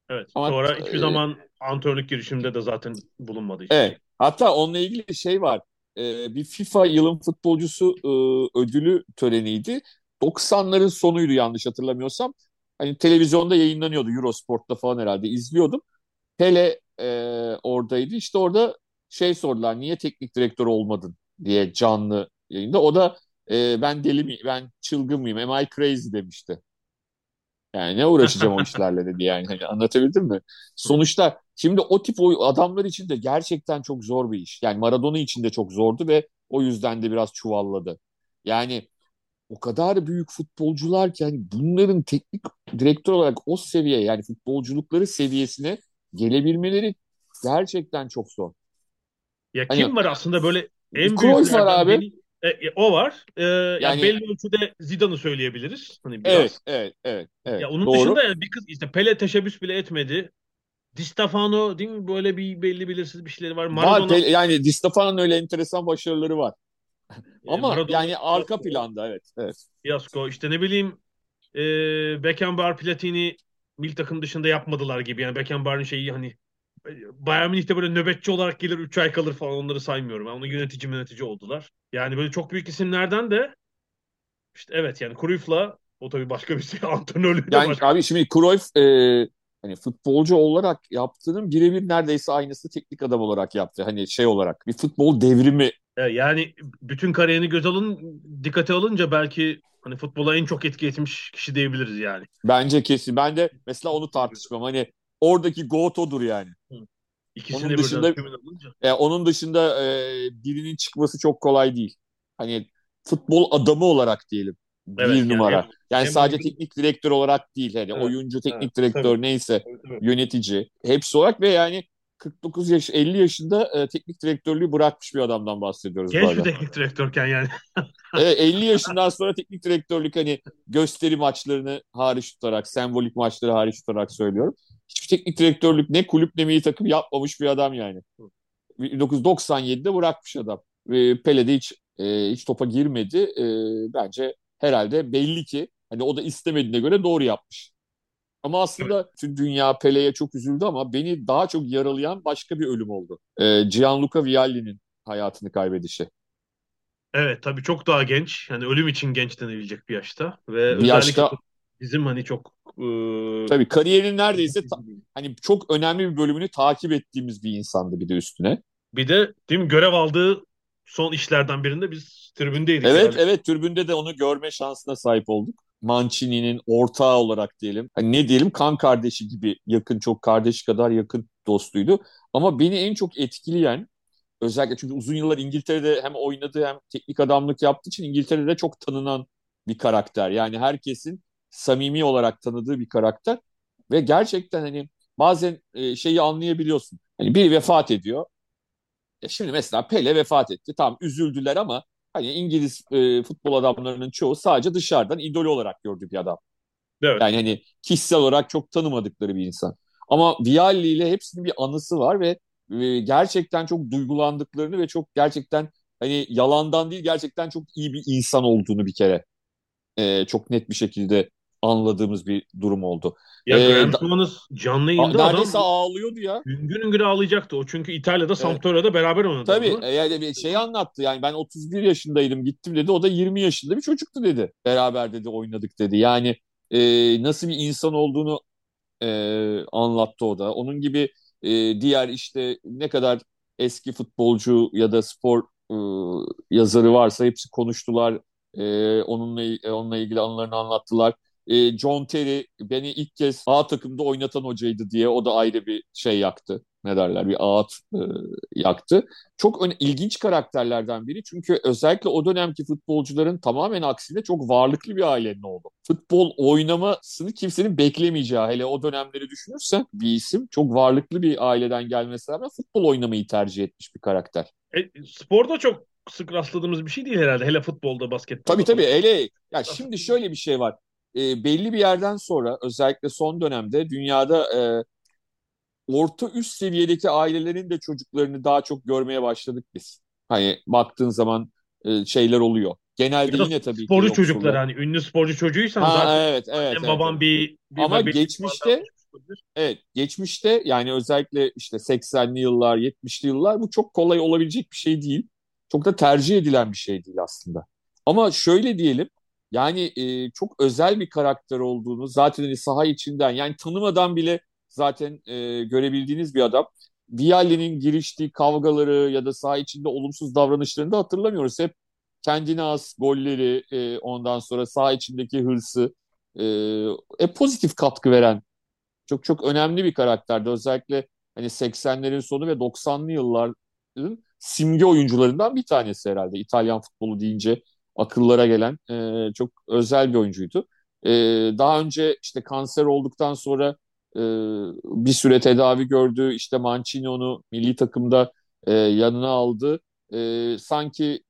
Evet. Ama Sonra hiçbir e, zaman antrenörlük girişiminde de zaten bulunmadı hiçbir Evet. Hatta onunla ilgili şey var. Ee, bir FIFA yılın futbolcusu e, ödülü töreniydi. 90'ların sonuydu yanlış hatırlamıyorsam. Hani televizyonda yayınlanıyordu Eurosport'ta falan herhalde izliyordum. Pele e, oradaydı. İşte orada şey sordular niye teknik direktör olmadın diye canlı yayında. O da e, ben deli miyim, ben çılgın mıyım, am I crazy demişti. Yani ne uğraşacağım o işlerle dedi yani. Hani anlatabildim mi? Sonuçta şimdi o tip o adamlar için de gerçekten çok zor bir iş. Yani Maradona için de çok zordu ve o yüzden de biraz çuvalladı. Yani o kadar büyük futbolcular ki hani bunların teknik direktör olarak o seviye yani futbolculukları seviyesine gelebilmeleri gerçekten çok zor. Ya Hani kim var aslında böyle en Cruyff var abi. beni E, e, o var. E, yani, yani belli ölçüde Zidane'ı söyleyebiliriz. Hani biraz. Evet, evet, evet, evet. Ya onun Doğru. dışında yani bir kız işte Pele teşebbüs bile etmedi. Di Stefano değil mi böyle bir belli belirsiz bir şeyleri var. Maradona... Var, yani Di Stefano'nun öyle enteresan başarıları var. Ama Maradona, yani arka planda evet. evet. Fiyasko işte ne bileyim e, Beckenbauer Platini mil takım dışında yapmadılar gibi. Yani Beckenbauer'ın şeyi hani Bayern Münih'te böyle nöbetçi olarak gelir 3 ay kalır falan onları saymıyorum. Yani onu yönetici yönetici oldular. Yani böyle çok büyük isimlerden de işte evet yani Cruyff'la o tabii başka bir şey. Antrenörlüğü yani başka. abi şimdi Cruyff e, hani futbolcu olarak yaptığının birebir neredeyse aynısı teknik adam olarak yaptı. Hani şey olarak bir futbol devrimi. Yani bütün kariyerini göz alın, dikkate alınca belki hani futbola en çok etki etmiş kişi diyebiliriz yani. Bence kesin. Ben de mesela onu tartışmam. Hani oradaki Goto'dur yani. İkisini onun dışında, e, onun dışında e, birinin çıkması çok kolay değil. Hani futbol adamı olarak diyelim. Evet, bir yani numara. Hem, yani hem sadece oyuncu... teknik direktör olarak değil. Hani evet, oyuncu, teknik evet, direktör tabii. neyse tabii. yönetici. Hepsi olarak ve yani 49 yaş 50 yaşında e, teknik direktörlüğü bırakmış bir adamdan bahsediyoruz. Genç bir teknik direktörken yani. evet, 50 yaşından sonra teknik direktörlük hani gösteri maçlarını hariç tutarak, sembolik maçları hariç tutarak söylüyorum. Hiçbir teknik direktörlük ne kulüp ne milli takım yapmamış bir adam yani. 1997'de bırakmış adam. E, Pele de hiç e, hiç topa girmedi. E, bence herhalde belli ki hani o da istemediğine göre doğru yapmış. Ama aslında tüm dünya Pele'ye çok üzüldü ama beni daha çok yaralayan başka bir ölüm oldu. E, Gianluca Vialli'nin hayatını kaybedişi. Evet tabii çok daha genç. Yani ölüm için genç denebilecek bir yaşta. Ve bir özellikle yaşta, bizim hani çok e, tabii kariyerinin neredeyse ta, hani çok önemli bir bölümünü takip ettiğimiz bir insandı bir de üstüne. Bir de değil mi görev aldığı son işlerden birinde biz tribündeydik. Evet yani. evet tribünde de onu görme şansına sahip olduk. Mancini'nin ortağı olarak diyelim. Hani ne diyelim kan kardeşi gibi yakın çok kardeş kadar yakın dostuydu. Ama beni en çok etkileyen özellikle çünkü uzun yıllar İngiltere'de hem oynadı hem teknik adamlık yaptığı için İngiltere'de çok tanınan bir karakter. Yani herkesin samimi olarak tanıdığı bir karakter ve gerçekten hani bazen e, şeyi anlayabiliyorsun. Hani biri vefat ediyor. E şimdi mesela Pele vefat etti. Tamam üzüldüler ama hani İngiliz e, futbol adamlarının çoğu sadece dışarıdan idol olarak gördüğü bir adam. Evet. Yani hani kişisel olarak çok tanımadıkları bir insan. Ama Vialli ile hepsinin bir anısı var ve e, gerçekten çok duygulandıklarını ve çok gerçekten hani yalandan değil gerçekten çok iyi bir insan olduğunu bir kere e, çok net bir şekilde anladığımız bir durum oldu. Ya ee, Graham Souness canlı yayında neredeyse adam ağlıyordu ya. Güngür güngür ağlayacaktı o. Çünkü İtalya'da Sampdoria'da evet. beraber oynadı. Tabii onu. yani bir şey anlattı yani ben 31 yaşındaydım gittim dedi. O da 20 yaşında bir çocuktu dedi. Beraber dedi oynadık dedi. Yani e, nasıl bir insan olduğunu e, anlattı o da. Onun gibi e, diğer işte ne kadar eski futbolcu ya da spor e, yazarı varsa hepsi konuştular. E, onunla onunla ilgili anılarını anlattılar e, John Terry beni ilk kez A takımda oynatan hocaydı diye o da ayrı bir şey yaktı. Ne derler bir ağıt e, yaktı. Çok öne, ilginç karakterlerden biri çünkü özellikle o dönemki futbolcuların tamamen aksine çok varlıklı bir ailenin oğlu. Futbol oynamasını kimsenin beklemeyeceği hele o dönemleri düşünürsen bir isim çok varlıklı bir aileden gelmesine rağmen futbol oynamayı tercih etmiş bir karakter. E, sporda çok sık rastladığımız bir şey değil herhalde. Hele futbolda, basketbolda. Tabii tabii. Hele ya şimdi şöyle bir şey var e, belli bir yerden sonra özellikle son dönemde dünyada e, orta üst seviyedeki ailelerin de çocuklarını daha çok görmeye başladık biz. Hani baktığın zaman e, şeyler oluyor. Genelde yine tabii sporcu ki çocuklar hani ünlü sporcu çocuğuysan ha, zaten evet, evet, evet, babam bir, bir ama geçmişte evet geçmişte yani özellikle işte 80'li yıllar 70'li yıllar bu çok kolay olabilecek bir şey değil. Çok da tercih edilen bir şey değil aslında. Ama şöyle diyelim yani e, çok özel bir karakter olduğunu zaten hani saha içinden yani tanımadan bile zaten e, görebildiğiniz bir adam. Vialli'nin giriştiği kavgaları ya da saha içinde olumsuz davranışlarını da hatırlamıyoruz. Hep kendine az golleri e, ondan sonra saha içindeki hırsı e, e, pozitif katkı veren çok çok önemli bir karakterdi. Özellikle hani 80'lerin sonu ve 90'lı yılların simge oyuncularından bir tanesi herhalde. İtalyan futbolu deyince akıllara gelen e, çok özel bir oyuncuydu. E, daha önce işte kanser olduktan sonra e, bir süre tedavi gördü. İşte Mancini onu milli takımda e, yanına aldı. E, sanki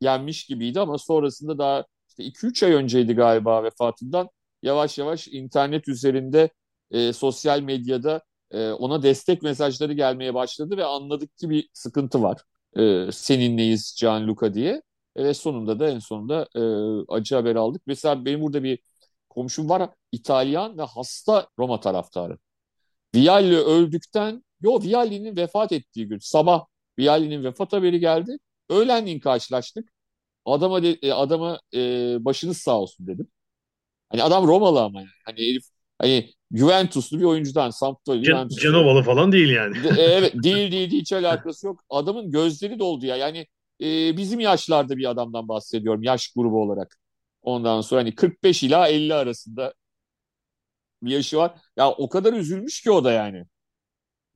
yenmiş gibiydi ama sonrasında daha işte 2-3 ay önceydi galiba vefatından yavaş yavaş internet üzerinde e, sosyal medyada e, ona destek mesajları gelmeye başladı ve anladık ki bir sıkıntı var. E, seninleyiz Gianluca diye. E, ve sonunda da en sonunda e, acı haber aldık. Mesela benim burada bir komşum var İtalyan ve hasta Roma taraftarı. Vialli öldükten, yo Vialli'nin vefat ettiği gün sabah Vialli'nin vefat haberi geldi. Öğlenliğin karşılaştık. Adama de, e, adama e, başınız sağ olsun dedim. Hani adam Romalı ama yani. Hani herif hani Juventuslu bir oyuncudan Sampdoria Can, Canovalı falan değil yani. De, evet değil değil hiç alakası yok. Adamın gözleri doldu ya. Yani e, bizim yaşlarda bir adamdan bahsediyorum yaş grubu olarak. Ondan sonra hani 45 ila 50 arasında bir yaşı var. Ya o kadar üzülmüş ki o da yani.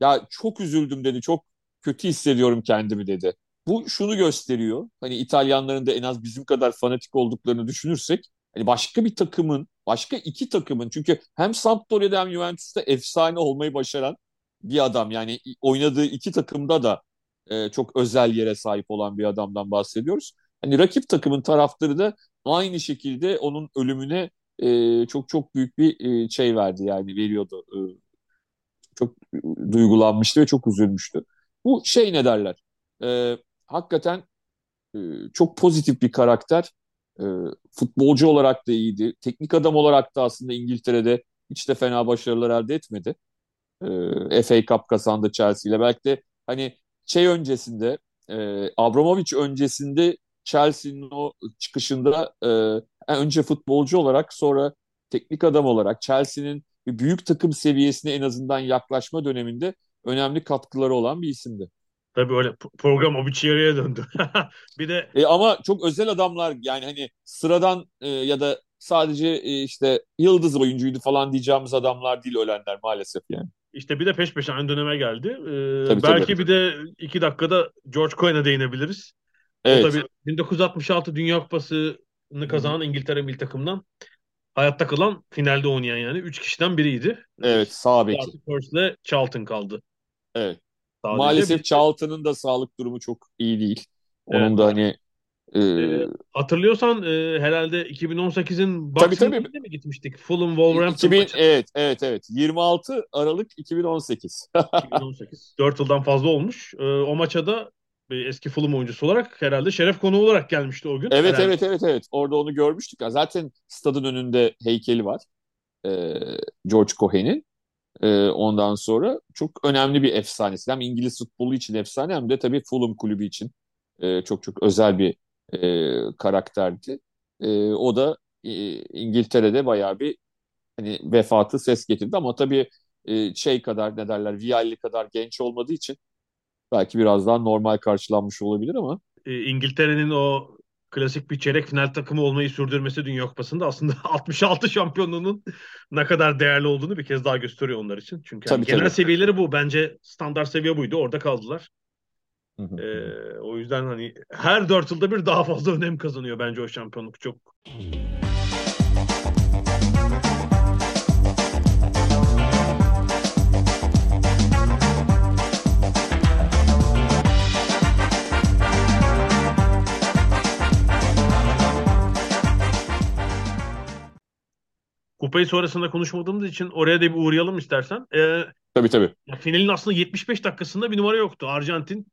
Ya çok üzüldüm dedi. Çok kötü hissediyorum kendimi dedi. Bu şunu gösteriyor. Hani İtalyanların da en az bizim kadar fanatik olduklarını düşünürsek hani başka bir takımın, başka iki takımın çünkü hem Sampdoria'da hem Juventus'ta efsane olmayı başaran bir adam. Yani oynadığı iki takımda da e, çok özel yere sahip olan bir adamdan bahsediyoruz. Hani rakip takımın taraftarı da aynı şekilde onun ölümüne e, çok çok büyük bir e, şey verdi yani veriyordu. E, çok duygulanmıştı ve çok üzülmüştü. Bu şey ne derler? E, hakikaten e, çok pozitif bir karakter. E, futbolcu olarak da iyiydi. Teknik adam olarak da aslında İngiltere'de hiç de fena başarılar elde etmedi. E, FA Cup kazandı Chelsea ile. Belki de hani şey öncesinde e, Abramovich öncesinde Chelsea'nin o çıkışında e, önce futbolcu olarak sonra teknik adam olarak Chelsea'nin büyük takım seviyesine en azından yaklaşma döneminde önemli katkıları olan bir isimdi. Tabii öyle program o bir yarıya döndü. bir de e, ama çok özel adamlar yani hani sıradan e, ya da sadece e, işte yıldız oyuncuydu falan diyeceğimiz adamlar değil ölenler maalesef yani. İşte bir de peş peşe aynı döneme geldi. Ee, tabii, belki tabii. bir de iki dakikada George Cohen'e değinebiliriz. Evet. O da bir 1966 Dünya Kupası'nı kazanan Hı. İngiltere milli takımdan hayatta kalan finalde oynayan yani. Üç kişiden biriydi. Evet sağ beki. First'le Charlton kaldı. Evet. Sadece Maalesef bir... Charlton'ın da sağlık durumu çok iyi değil. Onun evet. da hani e... E, hatırlıyorsan e, herhalde 2018'in Boxing tabii. mi gitmiştik? Fulham Wolverhampton 2000, maçı. Evet, evet, evet. 26 Aralık 2018. 2018. 4 yıldan fazla olmuş. E, o maça da bir eski Fulham oyuncusu olarak herhalde şeref konuğu olarak gelmişti o gün. Evet, herhalde. evet, evet, evet. Orada onu görmüştük. Zaten stadın önünde heykeli var. E, George Cohen'in. E, ondan sonra çok önemli bir efsanesi. Hem İngiliz futbolu için efsane hem de tabii Fulham kulübü için e, çok çok özel bir e, karakterdi. E, o da e, İngiltere'de bayağı bir hani vefatı ses getirdi ama tabii e, şey kadar ne derler Vialli kadar genç olmadığı için belki biraz daha normal karşılanmış olabilir ama e, İngiltere'nin o klasik bir çeyrek final takımı olmayı sürdürmesi Dünya Kupası'nda aslında 66 şampiyonluğunun ne kadar değerli olduğunu bir kez daha gösteriyor onlar için. Çünkü tabii, yani genel tabii. seviyeleri bu. Bence standart seviye buydu. Orada kaldılar. Ee, o yüzden hani her dört yılda bir daha fazla önem kazanıyor bence o şampiyonluk çok. Kupayı sonrasında konuşmadığımız için oraya da bir uğrayalım istersen. Ee, tabii tabii. finalin aslında 75 dakikasında bir numara yoktu. Arjantin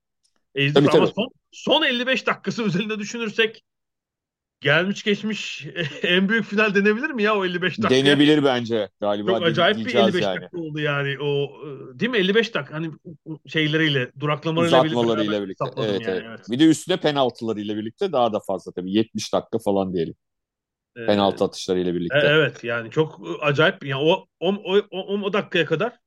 ezdi tabii, ama tabii. son, son 55 dakikası üzerinde düşünürsek gelmiş geçmiş en büyük final denebilir mi ya o 55 dakika? Denebilir bence galiba. Çok acayip bir 55 yani. dakika oldu yani o değil mi 55 dakika hani şeyleriyle duraklamalarıyla birlikte. birlikte. Evet, yani, evet. evet. Bir de üstüne penaltılarıyla birlikte daha da fazla tabii 70 dakika falan diyelim. Ee, Penaltı atışlarıyla birlikte. E, evet yani çok acayip. Yani o o, o, o, o dakikaya kadar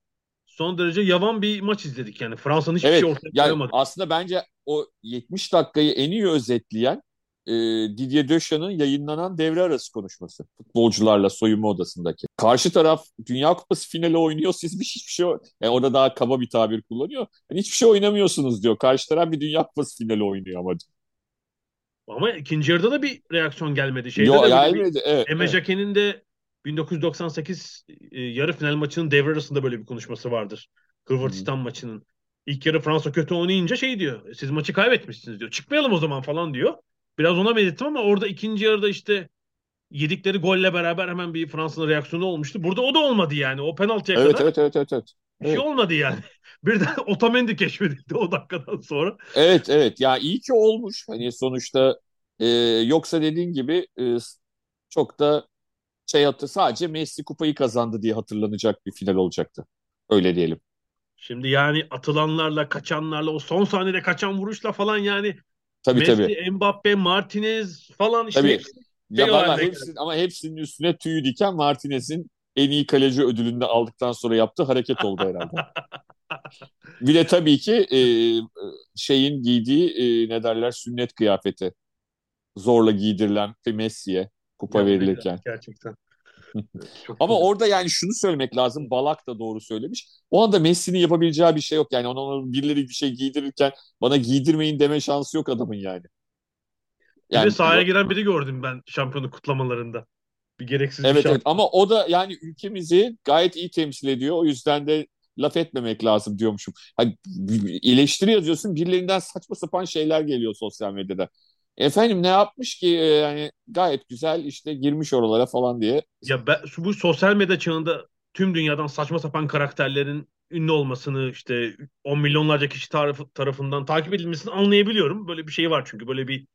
son derece yavan bir maç izledik yani. Fransa'nın hiçbir evet, şey ortaya yani koyamadı. Aslında bence o 70 dakikayı en iyi özetleyen e, Didier Dechamps'ın yayınlanan devre arası konuşması. Futbolcularla soyunma odasındaki. Karşı taraf Dünya Kupası finali oynuyor. Siz bir hiçbir şey yani orada daha kaba bir tabir kullanıyor. Yani hiçbir şey oynamıyorsunuz diyor. Karşı taraf bir Dünya Kupası finali oynuyor ama ama ikinci yarıda da bir reaksiyon gelmedi. Şeyde Yo, gelmedi. Bir, evet, Emre evet. De 1998 e, yarı final maçının devre arasında böyle bir konuşması vardır. Hırvatistan hmm. maçının. İlk yarı Fransa kötü oynayınca şey diyor. Siz maçı kaybetmişsiniz diyor. Çıkmayalım o zaman falan diyor. Biraz ona belirttim ama orada ikinci yarıda işte yedikleri golle beraber hemen bir Fransa'nın reaksiyonu olmuştu. Burada o da olmadı yani. O penaltıya Evet kadar evet evet evet. evet. bir şey Evet. olmadı yani. Birden Otamendi keşfedildi o dakikadan sonra. Evet evet ya iyi ki olmuş. Hani sonuçta e, yoksa dediğin gibi e, çok da şey hatır sadece Messi kupayı kazandı diye hatırlanacak bir final olacaktı. Öyle diyelim. Şimdi yani atılanlarla, kaçanlarla, o son saniyede kaçan vuruşla falan yani Tabii Messi, tabii. Mbappe, Martinez falan işte Tabii. Ya şey valla haline hepsinin, ama hepsinin üstüne tüyü diken Martinez'in en iyi kaleci ödülünü aldıktan sonra yaptığı hareket oldu herhalde. Bir de tabii ki e, şeyin giydiği e, ne derler sünnet kıyafeti. Zorla giydirilen Messi'ye kupa Ya, verilirken. gerçekten. Ama güzel. orada yani şunu söylemek lazım. Balak da doğru söylemiş. O anda Messi'nin yapabileceği bir şey yok. Yani ona, birileri bir şey giydirirken bana giydirmeyin deme şansı yok adamın yani. bir Yani de sahaya giren biri gördüm ben şampiyonluk kutlamalarında. Bir gereksiz bir Evet şey. evet ama o da yani ülkemizi gayet iyi temsil ediyor. O yüzden de laf etmemek lazım diyormuşum. Hani eleştiri yazıyorsun birilerinden saçma sapan şeyler geliyor sosyal medyada. Efendim ne yapmış ki Ee, yani gayet güzel işte girmiş oralara falan diye. Ya ben, bu sosyal medya çağında tüm dünyadan saçma sapan karakterlerin ünlü olmasını işte 10 milyonlarca kişi tarafı, tarafından takip edilmesini anlayabiliyorum. Böyle bir şey var çünkü böyle bir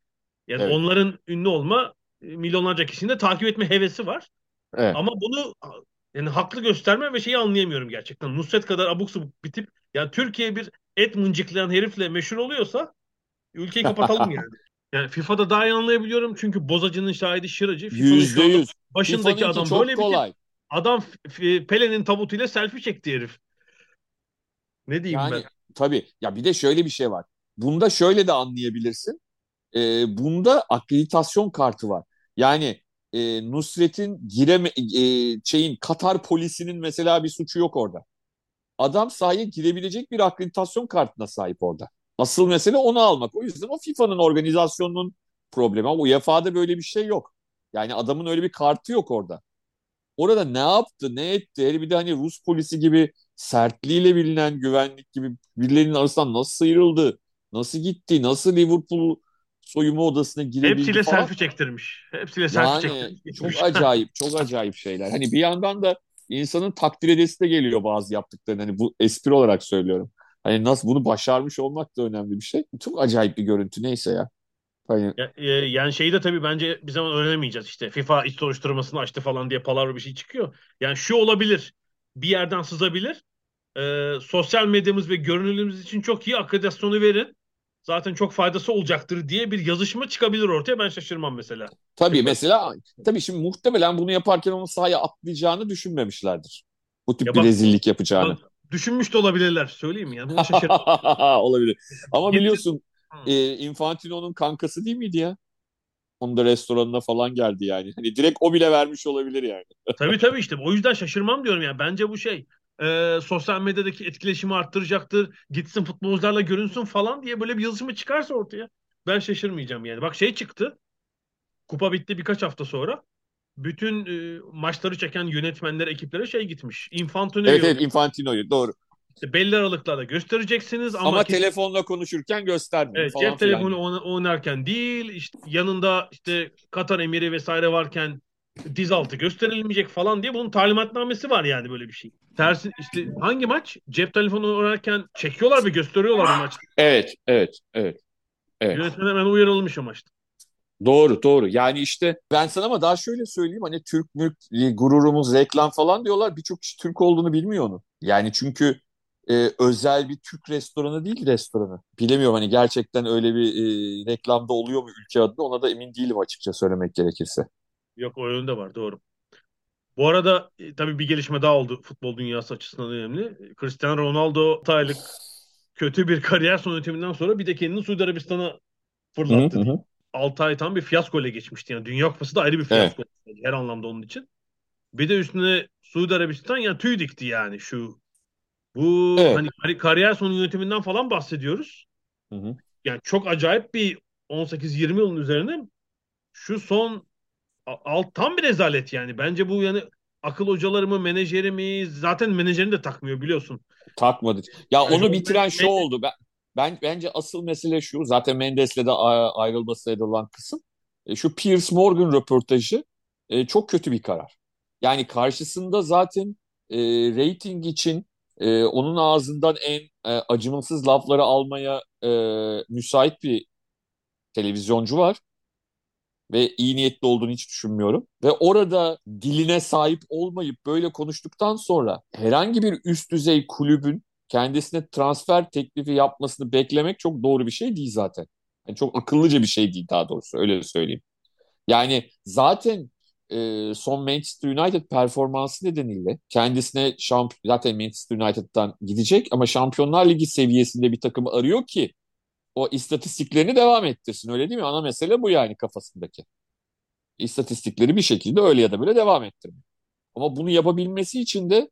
yani Evet. onların ünlü olma e, milyonlarca kişinin de takip etme hevesi var. Evet. Ama bunu yani haklı gösterme ve şeyi anlayamıyorum gerçekten. Nusret kadar abuk subuk bir tip. Ya Türkiye bir et mıncıklayan herifle meşhur oluyorsa ülkeyi kapatalım yani. Yani FIFA'da daha iyi anlayabiliyorum çünkü bozacının şahidi Şıracı. Yüzde yüz. Başındaki adam çok böyle bir kolay. Adam f- Pele'nin tabutuyla selfie çekti herif. Ne diyeyim Yani ben? tabii ya bir de şöyle bir şey var. Bunda şöyle de anlayabilirsin. Ee, bunda akreditasyon kartı var. Yani e, Nusret'in gireme e, şeyin Katar polisinin mesela bir suçu yok orada. Adam sahaya girebilecek bir akreditasyon kartına sahip orada. Asıl mesele onu almak. O yüzden o FIFA'nın organizasyonunun problemi. Ama UEFA'da böyle bir şey yok. Yani adamın öyle bir kartı yok orada. Orada ne yaptı, ne etti? Hele bir de hani Rus polisi gibi sertliğiyle bilinen güvenlik gibi birilerinin arasından nasıl sıyrıldı? Nasıl gitti? Nasıl Liverpool soyunma odasına girebildi Hepsiyle falan. selfie çektirmiş. Hepsiyle selfie Yani çektirmiş. çok acayip, çok acayip şeyler. Hani bir yandan da insanın takdir edesi de geliyor bazı yaptıklarını. Hani bu espri olarak söylüyorum. Hani nasıl bunu başarmış olmak da önemli bir şey. Çok acayip bir görüntü neyse ya. Hani Ya, e, yani şeyi de tabii bence bir zaman öğrenemeyeceğiz işte. FIFA iç soruşturmasını açtı falan diye palavra bir şey çıkıyor. Yani şu olabilir. Bir yerden sızabilir. Ee, sosyal medyamız ve görünürlüğümüz için çok iyi akreditasyonu verin. Zaten çok faydası olacaktır diye bir yazışma çıkabilir ortaya. Ben şaşırmam mesela. tabii Çok mesela tabii şimdi muhtemelen bunu yaparken onun sahaya atlayacağını düşünmemişlerdir. Bu tip Ya bir bak- rezillik yapacağını. Düşünmüş de olabilirler. Söyleyeyim buna şaşırmam. Olabilir. Ama biliyorsun e, Infantino'nun kankası değil miydi ya? Onun da restoranına falan geldi yani. Hani direkt o bile vermiş olabilir yani. Tabii tabii işte. O yüzden şaşırmam diyorum yani. Bence bu şey e, sosyal medyadaki etkileşimi arttıracaktır. Gitsin futbolcularla görünsün falan diye böyle bir yazışma çıkarsa ortaya ben şaşırmayacağım yani. Bak şey çıktı. Kupa bitti birkaç hafta sonra. Bütün e, maçları çeken yönetmenler, ekiplere şey gitmiş. Infantino'yu Evet evet Infantino'yu doğru. işte belli aralıklarla göstereceksiniz ama, Ama, telefonla konuşurken göstermiyor Evet, falan cep telefonu oyna- oynarken değil, işte yanında işte Katar emiri vesaire varken diz altı gösterilmeyecek falan diye bunun talimatnamesi var yani böyle bir şey. Tersi işte hangi maç? Cep telefonu oynarken çekiyorlar ve gösteriyorlar bu maçı. Evet, evet, evet. Evet. Yönetmen hemen uyarılmış o maçta. Doğru, doğru. Yani işte ben sana ama daha şöyle söyleyeyim hani Türk mülk e, gururumuz reklam falan diyorlar. Birçok kişi Türk olduğunu bilmiyor onu. Yani çünkü e, özel bir Türk restoranı değil restoranı. Bilemiyorum hani gerçekten öyle bir e, reklamda oluyor mu ülke adına ona da emin değilim açıkça söylemek gerekirse. Yok o yönde var doğru. Bu arada e, tabii bir gelişme daha oldu futbol dünyası açısından önemli. Cristiano Ronaldo 6 aylık kötü bir kariyer son yönetiminden sonra bir de kendini Suudi Arabistan'a fırlattı. Hı hı. 6 ay tam bir fiyasko ile geçmişti. Yani Dünya Kupası da ayrı bir fiyasko. Her anlamda onun için. Bir de üstüne Suudi Arabistan yani tüy dikti yani şu. Bu Evet. hani kari- kariyer sonu yönetiminden falan bahsediyoruz. Hı hı. Yani çok acayip bir 18-20 yılın üzerine şu son alt tam bir rezalet yani. Bence bu yani akıl hocaları mı menajeri mi zaten menajerini de takmıyor biliyorsun. Takmadı. Ya Yani onu bitiren şu oldu. Ben ben bence asıl mesele şu. Zaten Mendes'le de ayrılması edilen kısım. E, şu Piers Morgan röportajı e, çok kötü bir karar. Yani karşısında zaten e, rating için e, onun ağzından en e, acımasız lafları almaya e, müsait bir televizyoncu var ve iyi niyetli olduğunu hiç düşünmüyorum. Ve orada diline sahip olmayıp böyle konuştuktan sonra herhangi bir üst düzey kulübün kendisine transfer teklifi yapmasını beklemek çok doğru bir şey değil zaten. Yani çok akıllıca bir şey değil daha doğrusu öyle söyleyeyim. Yani zaten e, son Manchester United performansı nedeniyle kendisine şampiyon zaten Manchester United'dan gidecek ama Şampiyonlar Ligi seviyesinde bir takım arıyor ki o istatistiklerini devam ettirsin. Öyle değil mi? Ana mesele bu yani kafasındaki. İstatistikleri bir şekilde öyle ya da böyle devam ettirmek. Ama bunu yapabilmesi için de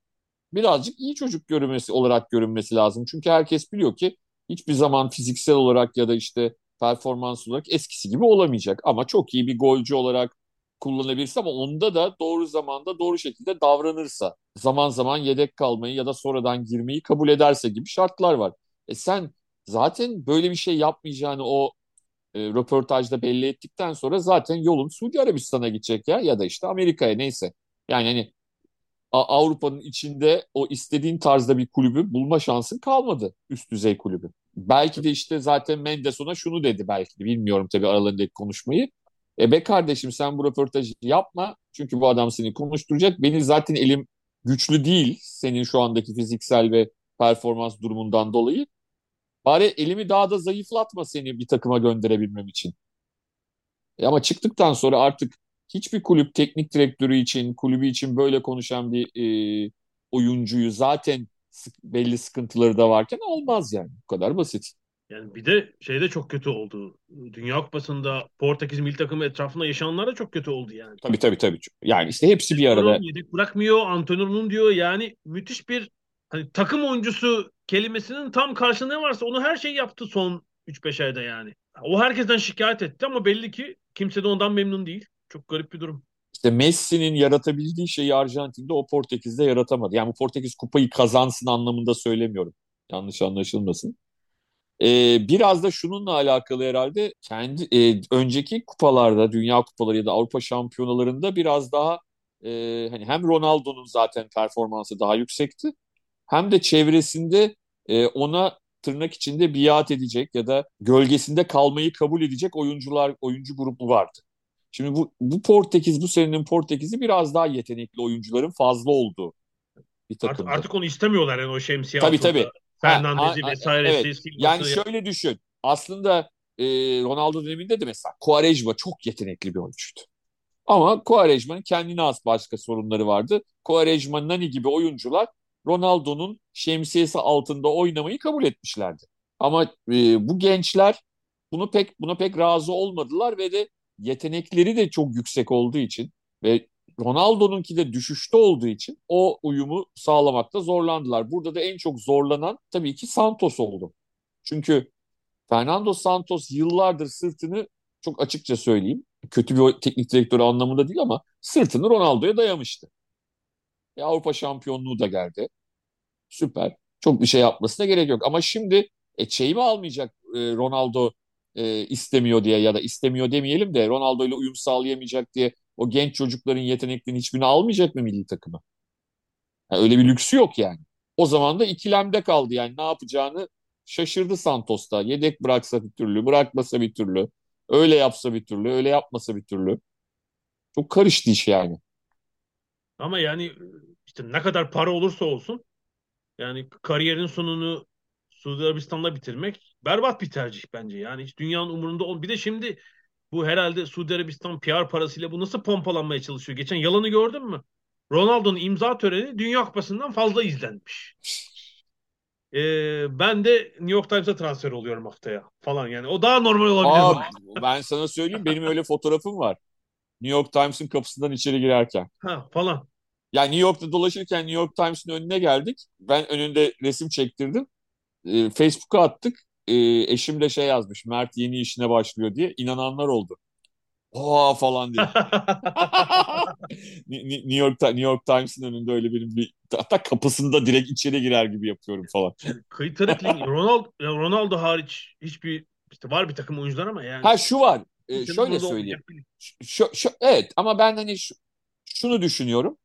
birazcık iyi çocuk görünmesi olarak görünmesi lazım. Çünkü herkes biliyor ki hiçbir zaman fiziksel olarak ya da işte performans olarak eskisi gibi olamayacak. Ama çok iyi bir golcü olarak kullanabilirse ama onda da doğru zamanda doğru şekilde davranırsa, zaman zaman yedek kalmayı ya da sonradan girmeyi kabul ederse gibi şartlar var. E sen zaten böyle bir şey yapmayacağını o e, röportajda belli ettikten sonra zaten yolun Suudi Arabistan'a gidecek ya ya da işte Amerika'ya neyse. Yani hani Avrupa'nın içinde o istediğin tarzda bir kulübü bulma şansın kalmadı üst düzey kulübü. Belki de işte zaten Mendes ona şunu dedi belki de bilmiyorum tabii aralarındaki konuşmayı. E be kardeşim sen bu röportajı yapma çünkü bu adam seni konuşturacak. Benim zaten elim güçlü değil senin şu andaki fiziksel ve performans durumundan dolayı. Bari elimi daha da zayıflatma seni bir takıma gönderebilmem için. E ama çıktıktan sonra artık hiçbir kulüp teknik direktörü için, kulübü için böyle konuşan bir e, oyuncuyu zaten sık, belli sıkıntıları da varken olmaz yani. Bu kadar basit. Yani bir de şey de çok kötü oldu. Dünya Kupası'nda Portekiz milli takımı etrafında yaşananlar da çok kötü oldu yani. Tabii tabii tabii. Yani işte hepsi bir arada. Yedek bırakmıyor, antrenörünün diyor yani müthiş bir hani takım oyuncusu kelimesinin tam karşılığı varsa onu her şey yaptı son 3-5 ayda yani. O herkesten şikayet etti ama belli ki kimse de ondan memnun değil. Çok garip bir durum. İşte Messi'nin yaratabildiği şeyi Arjantin'de o Portekiz'de yaratamadı. Yani bu Portekiz kupayı kazansın anlamında söylemiyorum. Yanlış anlaşılmasın. Ee, biraz da şununla alakalı herhalde kendi e, önceki kupalarda Dünya Kupaları ya da Avrupa Şampiyonalarında biraz daha e, hani hem Ronaldo'nun zaten performansı daha yüksekti hem de çevresinde e, ona tırnak içinde biat edecek ya da gölgesinde kalmayı kabul edecek oyuncular oyuncu grubu vardı. Şimdi bu, bu Portekiz, bu senenin Portekiz'i biraz daha yetenekli oyuncuların fazla olduğu bir takımdı. Artık, artık onu istemiyorlar yani o şemsiye tabii, altında. Tabii Fernandez'i vesairesi. Evet. Yani şöyle düşün. Aslında e, Ronaldo döneminde de mesela Quaresma çok yetenekli bir oyuncuydu. Ama Quaresma'nın kendine az başka sorunları vardı. Quaresma, Nani gibi oyuncular Ronaldo'nun şemsiyesi altında oynamayı kabul etmişlerdi. Ama e, bu gençler bunu pek buna pek razı olmadılar ve de yetenekleri de çok yüksek olduğu için ve Ronaldo'nunki de düşüşte olduğu için o uyumu sağlamakta zorlandılar. Burada da en çok zorlanan tabii ki Santos oldu. Çünkü Fernando Santos yıllardır sırtını çok açıkça söyleyeyim. Kötü bir teknik direktör anlamında değil ama sırtını Ronaldo'ya dayamıştı. E, Avrupa şampiyonluğu da geldi. Süper. Çok bir şey yapmasına gerek yok. Ama şimdi e, şeyi mi almayacak e, Ronaldo e, istemiyor diye ya da istemiyor demeyelim de Ronaldo ile uyum sağlayamayacak diye o genç çocukların yeteneklerini hiçbirini almayacak mı milli takımı? Yani öyle bir lüksü yok yani. O zaman da ikilemde kaldı yani ne yapacağını şaşırdı Santos'ta. Yedek bıraksa bir türlü, bırakmasa bir türlü. Öyle yapsa bir türlü, öyle yapmasa bir türlü. Çok karıştı iş yani. Ama yani işte ne kadar para olursa olsun yani kariyerin sonunu Suudi Arabistan'da bitirmek berbat bir tercih bence. Yani hiç dünyanın umurunda ol. Bir de şimdi bu herhalde Suudi Arabistan PR parasıyla bu nasıl pompalanmaya çalışıyor? Geçen yalanı gördün mü? Ronaldo'nun imza töreni Dünya Kupası'ndan fazla izlenmiş. Ee, ben de New York Times'a transfer oluyorum haftaya falan yani. O daha normal olabilir. Aa, ben sana söyleyeyim benim öyle fotoğrafım var. New York Times'ın kapısından içeri girerken. Ha falan. Yani New York'ta dolaşırken New York Times'ın önüne geldik. Ben önünde resim çektirdim. Ee, Facebook'a attık. Ee, eşim de şey yazmış. Mert yeni işine başlıyor diye. inananlar oldu. Oha falan diye. New York New York Times'ın önünde öyle benim bir hatta kapısında direkt içeri girer gibi yapıyorum falan. Kıytırık Ronaldo, Ronaldo hariç hiçbir işte var bir takım oyuncular ama yani. Ha şu var. E, şöyle söyleyeyim. Şu, şu, evet ama ben hani şu, şunu düşünüyorum.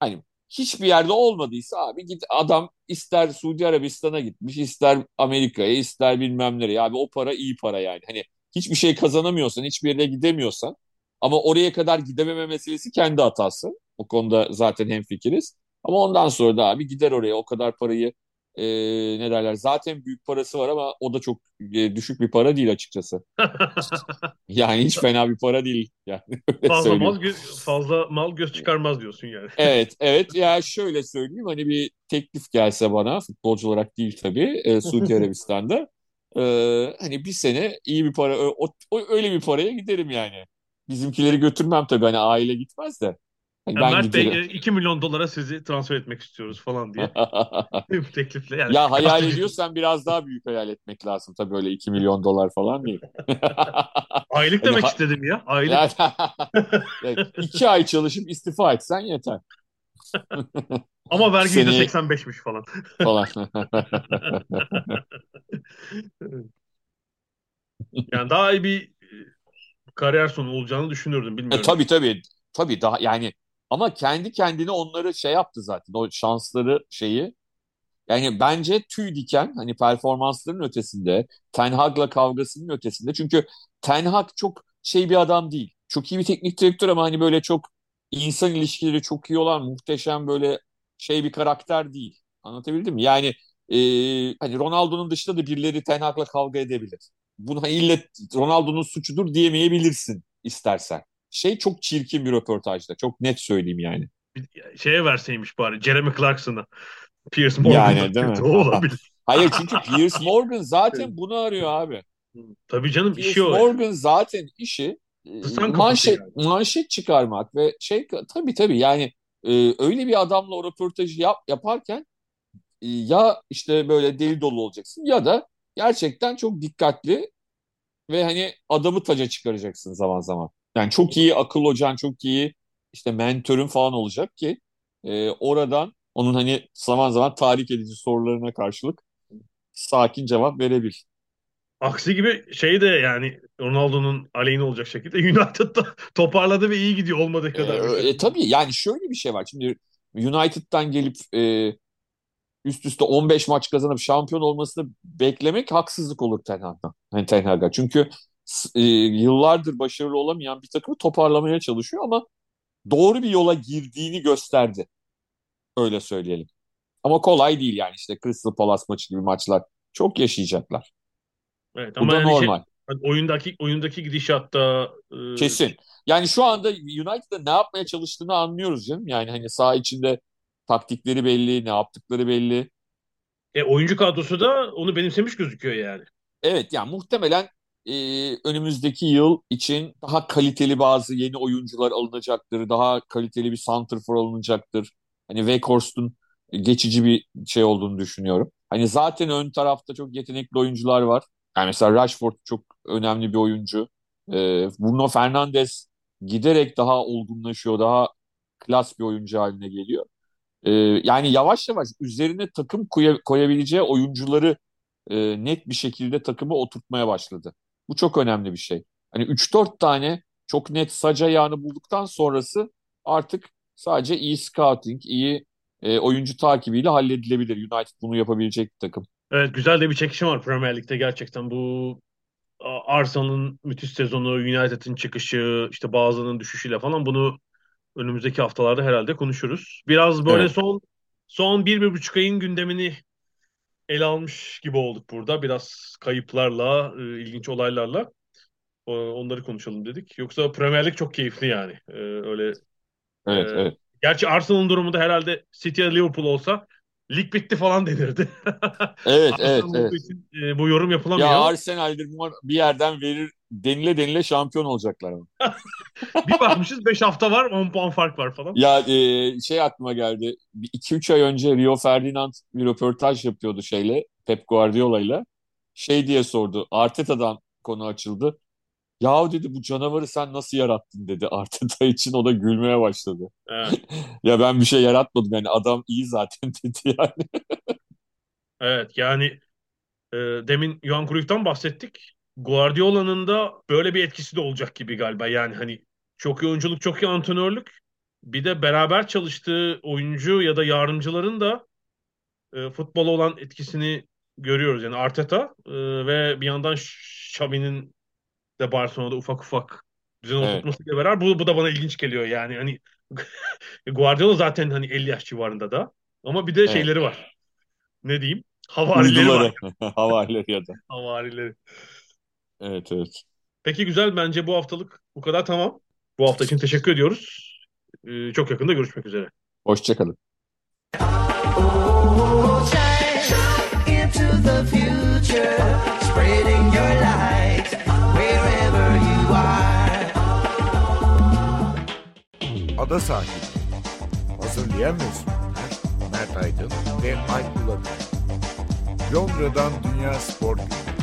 Hani hiçbir yerde olmadıysa abi git adam ister Suudi Arabistan'a gitmiş, ister Amerika'ya, ister bilmem nereye. Abi o para iyi para yani. Hani hiçbir şey kazanamıyorsan, hiçbir yere gidemiyorsan ama oraya kadar gidememe meselesi kendi hatası. O konuda zaten hemfikiriz. Ama ondan sonra da abi gider oraya o kadar parayı e, ne derler zaten büyük parası var ama o da çok e, düşük bir para değil açıkçası. yani hiç fena bir para değil. Yani fazla mal göz, fazla mal göz çıkarmaz diyorsun yani. evet, evet. Ya şöyle söyleyeyim hani bir teklif gelse bana futbolcu olarak değil tabii e, Suudi Arabistan'da e, hani bir sene iyi bir para o, o, öyle bir paraya giderim yani. Bizimkileri götürmem tabii hani aile gitmez de. Yani ben Mert Bey 2 milyon dolara sizi transfer etmek istiyoruz falan diye. teklifle yani. Ya hayal ediyorsan biraz daha büyük hayal etmek lazım tabii öyle 2 milyon dolar falan değil. Aylık demek yani, istedim ya. Aylık. Yani, iki ay çalışıp istifa etsen yeter. Ama vergi Seni... %85'miş falan. falan. yani daha iyi bir kariyer sonu olacağını düşünürdüm e, bilmiyorum. E, tabii tabii. Tabii daha yani ama kendi kendine onları şey yaptı zaten. O şansları şeyi. Yani bence tüy diken hani performansların ötesinde, Ten Hag'la kavgasının ötesinde. Çünkü Ten Hag çok şey bir adam değil. Çok iyi bir teknik direktör ama hani böyle çok insan ilişkileri çok iyi olan muhteşem böyle şey bir karakter değil. Anlatabildim mi? Yani e, hani Ronaldo'nun dışında da birileri Ten Hag'la kavga edebilir. Bunu illet Ronaldo'nun suçudur diyemeyebilirsin istersen şey çok çirkin bir röportajda. Çok net söyleyeyim yani. Şeye verseymiş bari Jeremy Clarkson'a. Pierce Morgan. Yani değil mi? olabilir. Hayır çünkü Pierce Morgan zaten bunu arıyor abi. Tabii canım Pierce işi o. Morgan zaten işi e, manşet, yani. manşet çıkarmak ve şey tabii tabii yani e, öyle bir adamla o röportajı yap, yaparken e, ya işte böyle deli dolu olacaksın ya da gerçekten çok dikkatli ve hani adamı taca çıkaracaksın zaman zaman. Yani çok iyi akıl hocan, çok iyi işte mentörün falan olacak ki e, oradan onun hani zaman zaman tahrik edici sorularına karşılık sakin cevap verebil. Aksi gibi şey de yani Ronaldo'nun aleyhine olacak şekilde United'da toparladı ve iyi gidiyor olmadığı kadar. E, e, tabii yani şöyle bir şey var. Şimdi United'dan gelip e, üst üste 15 maç kazanıp şampiyon olmasını beklemek haksızlık olur Ten Hag'a. Yani Ten Hag'a. Çünkü e, yıllardır başarılı olamayan bir takımı toparlamaya çalışıyor ama doğru bir yola girdiğini gösterdi. Öyle söyleyelim. Ama kolay değil yani işte Crystal Palace maçı gibi maçlar çok yaşayacaklar. Evet, ama Bu da yani şey, normal. Şey, oyundaki oyundaki gidişatta e... kesin. Yani şu anda United'da ne yapmaya çalıştığını anlıyoruz canım. Yani hani saha içinde taktikleri belli, ne yaptıkları belli. E oyuncu kadrosu da onu benimsemiş gözüküyor yani. Evet yani muhtemelen e, önümüzdeki yıl için daha kaliteli bazı yeni oyuncular alınacaktır. Daha kaliteli bir santrfor alınacaktır. Hani Weghorst'un geçici bir şey olduğunu düşünüyorum. Hani zaten ön tarafta çok yetenekli oyuncular var. Yani mesela Rashford çok önemli bir oyuncu. E, Bruno Fernandes giderek daha olgunlaşıyor, daha klas bir oyuncu haline geliyor. E, yani yavaş yavaş üzerine takım koy koyabileceği oyuncuları e, net bir şekilde takımı oturtmaya başladı. Bu çok önemli bir şey. Hani 3-4 tane çok net sac ayağını bulduktan sonrası artık sadece iyi scouting, iyi e, oyuncu takibiyle halledilebilir. United bunu yapabilecek bir takım. Evet güzel de bir çekişim var Premier Lig'de gerçekten. Bu Arsenal'ın müthiş sezonu, United'ın çıkışı, işte bazılarının düşüşüyle falan bunu önümüzdeki haftalarda herhalde konuşuruz. Biraz böyle evet. son son bir, bir buçuk ayın gündemini ele almış gibi olduk burada. Biraz kayıplarla, e, ilginç olaylarla e, onları konuşalım dedik. Yoksa Premier Lig çok keyifli yani. E, öyle Evet, e, evet. Gerçi Arsenal'ın durumu da herhalde City ya Liverpool olsa lig bitti falan denirdi. Evet, evet, evet. Için, e, bu yorum yapılamıyor. Ya Arsenal'dir bir yerden verir denile denile şampiyon olacaklar ama. bir bakmışız 5 hafta var 10 puan fark var falan. Ya e, şey aklıma geldi. 2-3 ay önce Rio Ferdinand bir röportaj yapıyordu şeyle Pep Guardiola ile. Şey diye sordu. Arteta'dan konu açıldı. Ya dedi bu canavarı sen nasıl yarattın dedi Arteta için o da gülmeye başladı. Evet. ya ben bir şey yaratmadım yani adam iyi zaten dedi yani. Evet yani e, demin Johan Cruyff'tan bahsettik. Guardiola'nın da böyle bir etkisi de olacak gibi galiba. Yani hani çok iyi oyunculuk, çok iyi antrenörlük. Bir de beraber çalıştığı oyuncu ya da yardımcıların da e, futbola olan etkisini görüyoruz. Yani Arteta e, ve bir yandan Xavi'nin de Barcelona'da ufak ufak düzen Evet. oturtmasıyla beraber bu, bu da bana ilginç geliyor. Yani hani Guardiola zaten hani 50 yaş civarında da ama bir de Evet. şeyleri var. Ne diyeyim? Havarileri var. Havarileri ya da. Havarileri. Evet evet. Peki güzel bence bu haftalık bu kadar tamam. Bu hafta için teşekkür ediyoruz. Ee, çok yakında görüşmek üzere. Hoşçakalın. Ada sahilleri. Hazırlayan ve sunanlar Mert Aydın ve Alp Ulagay. Londra'dan Dünya Spor Günü.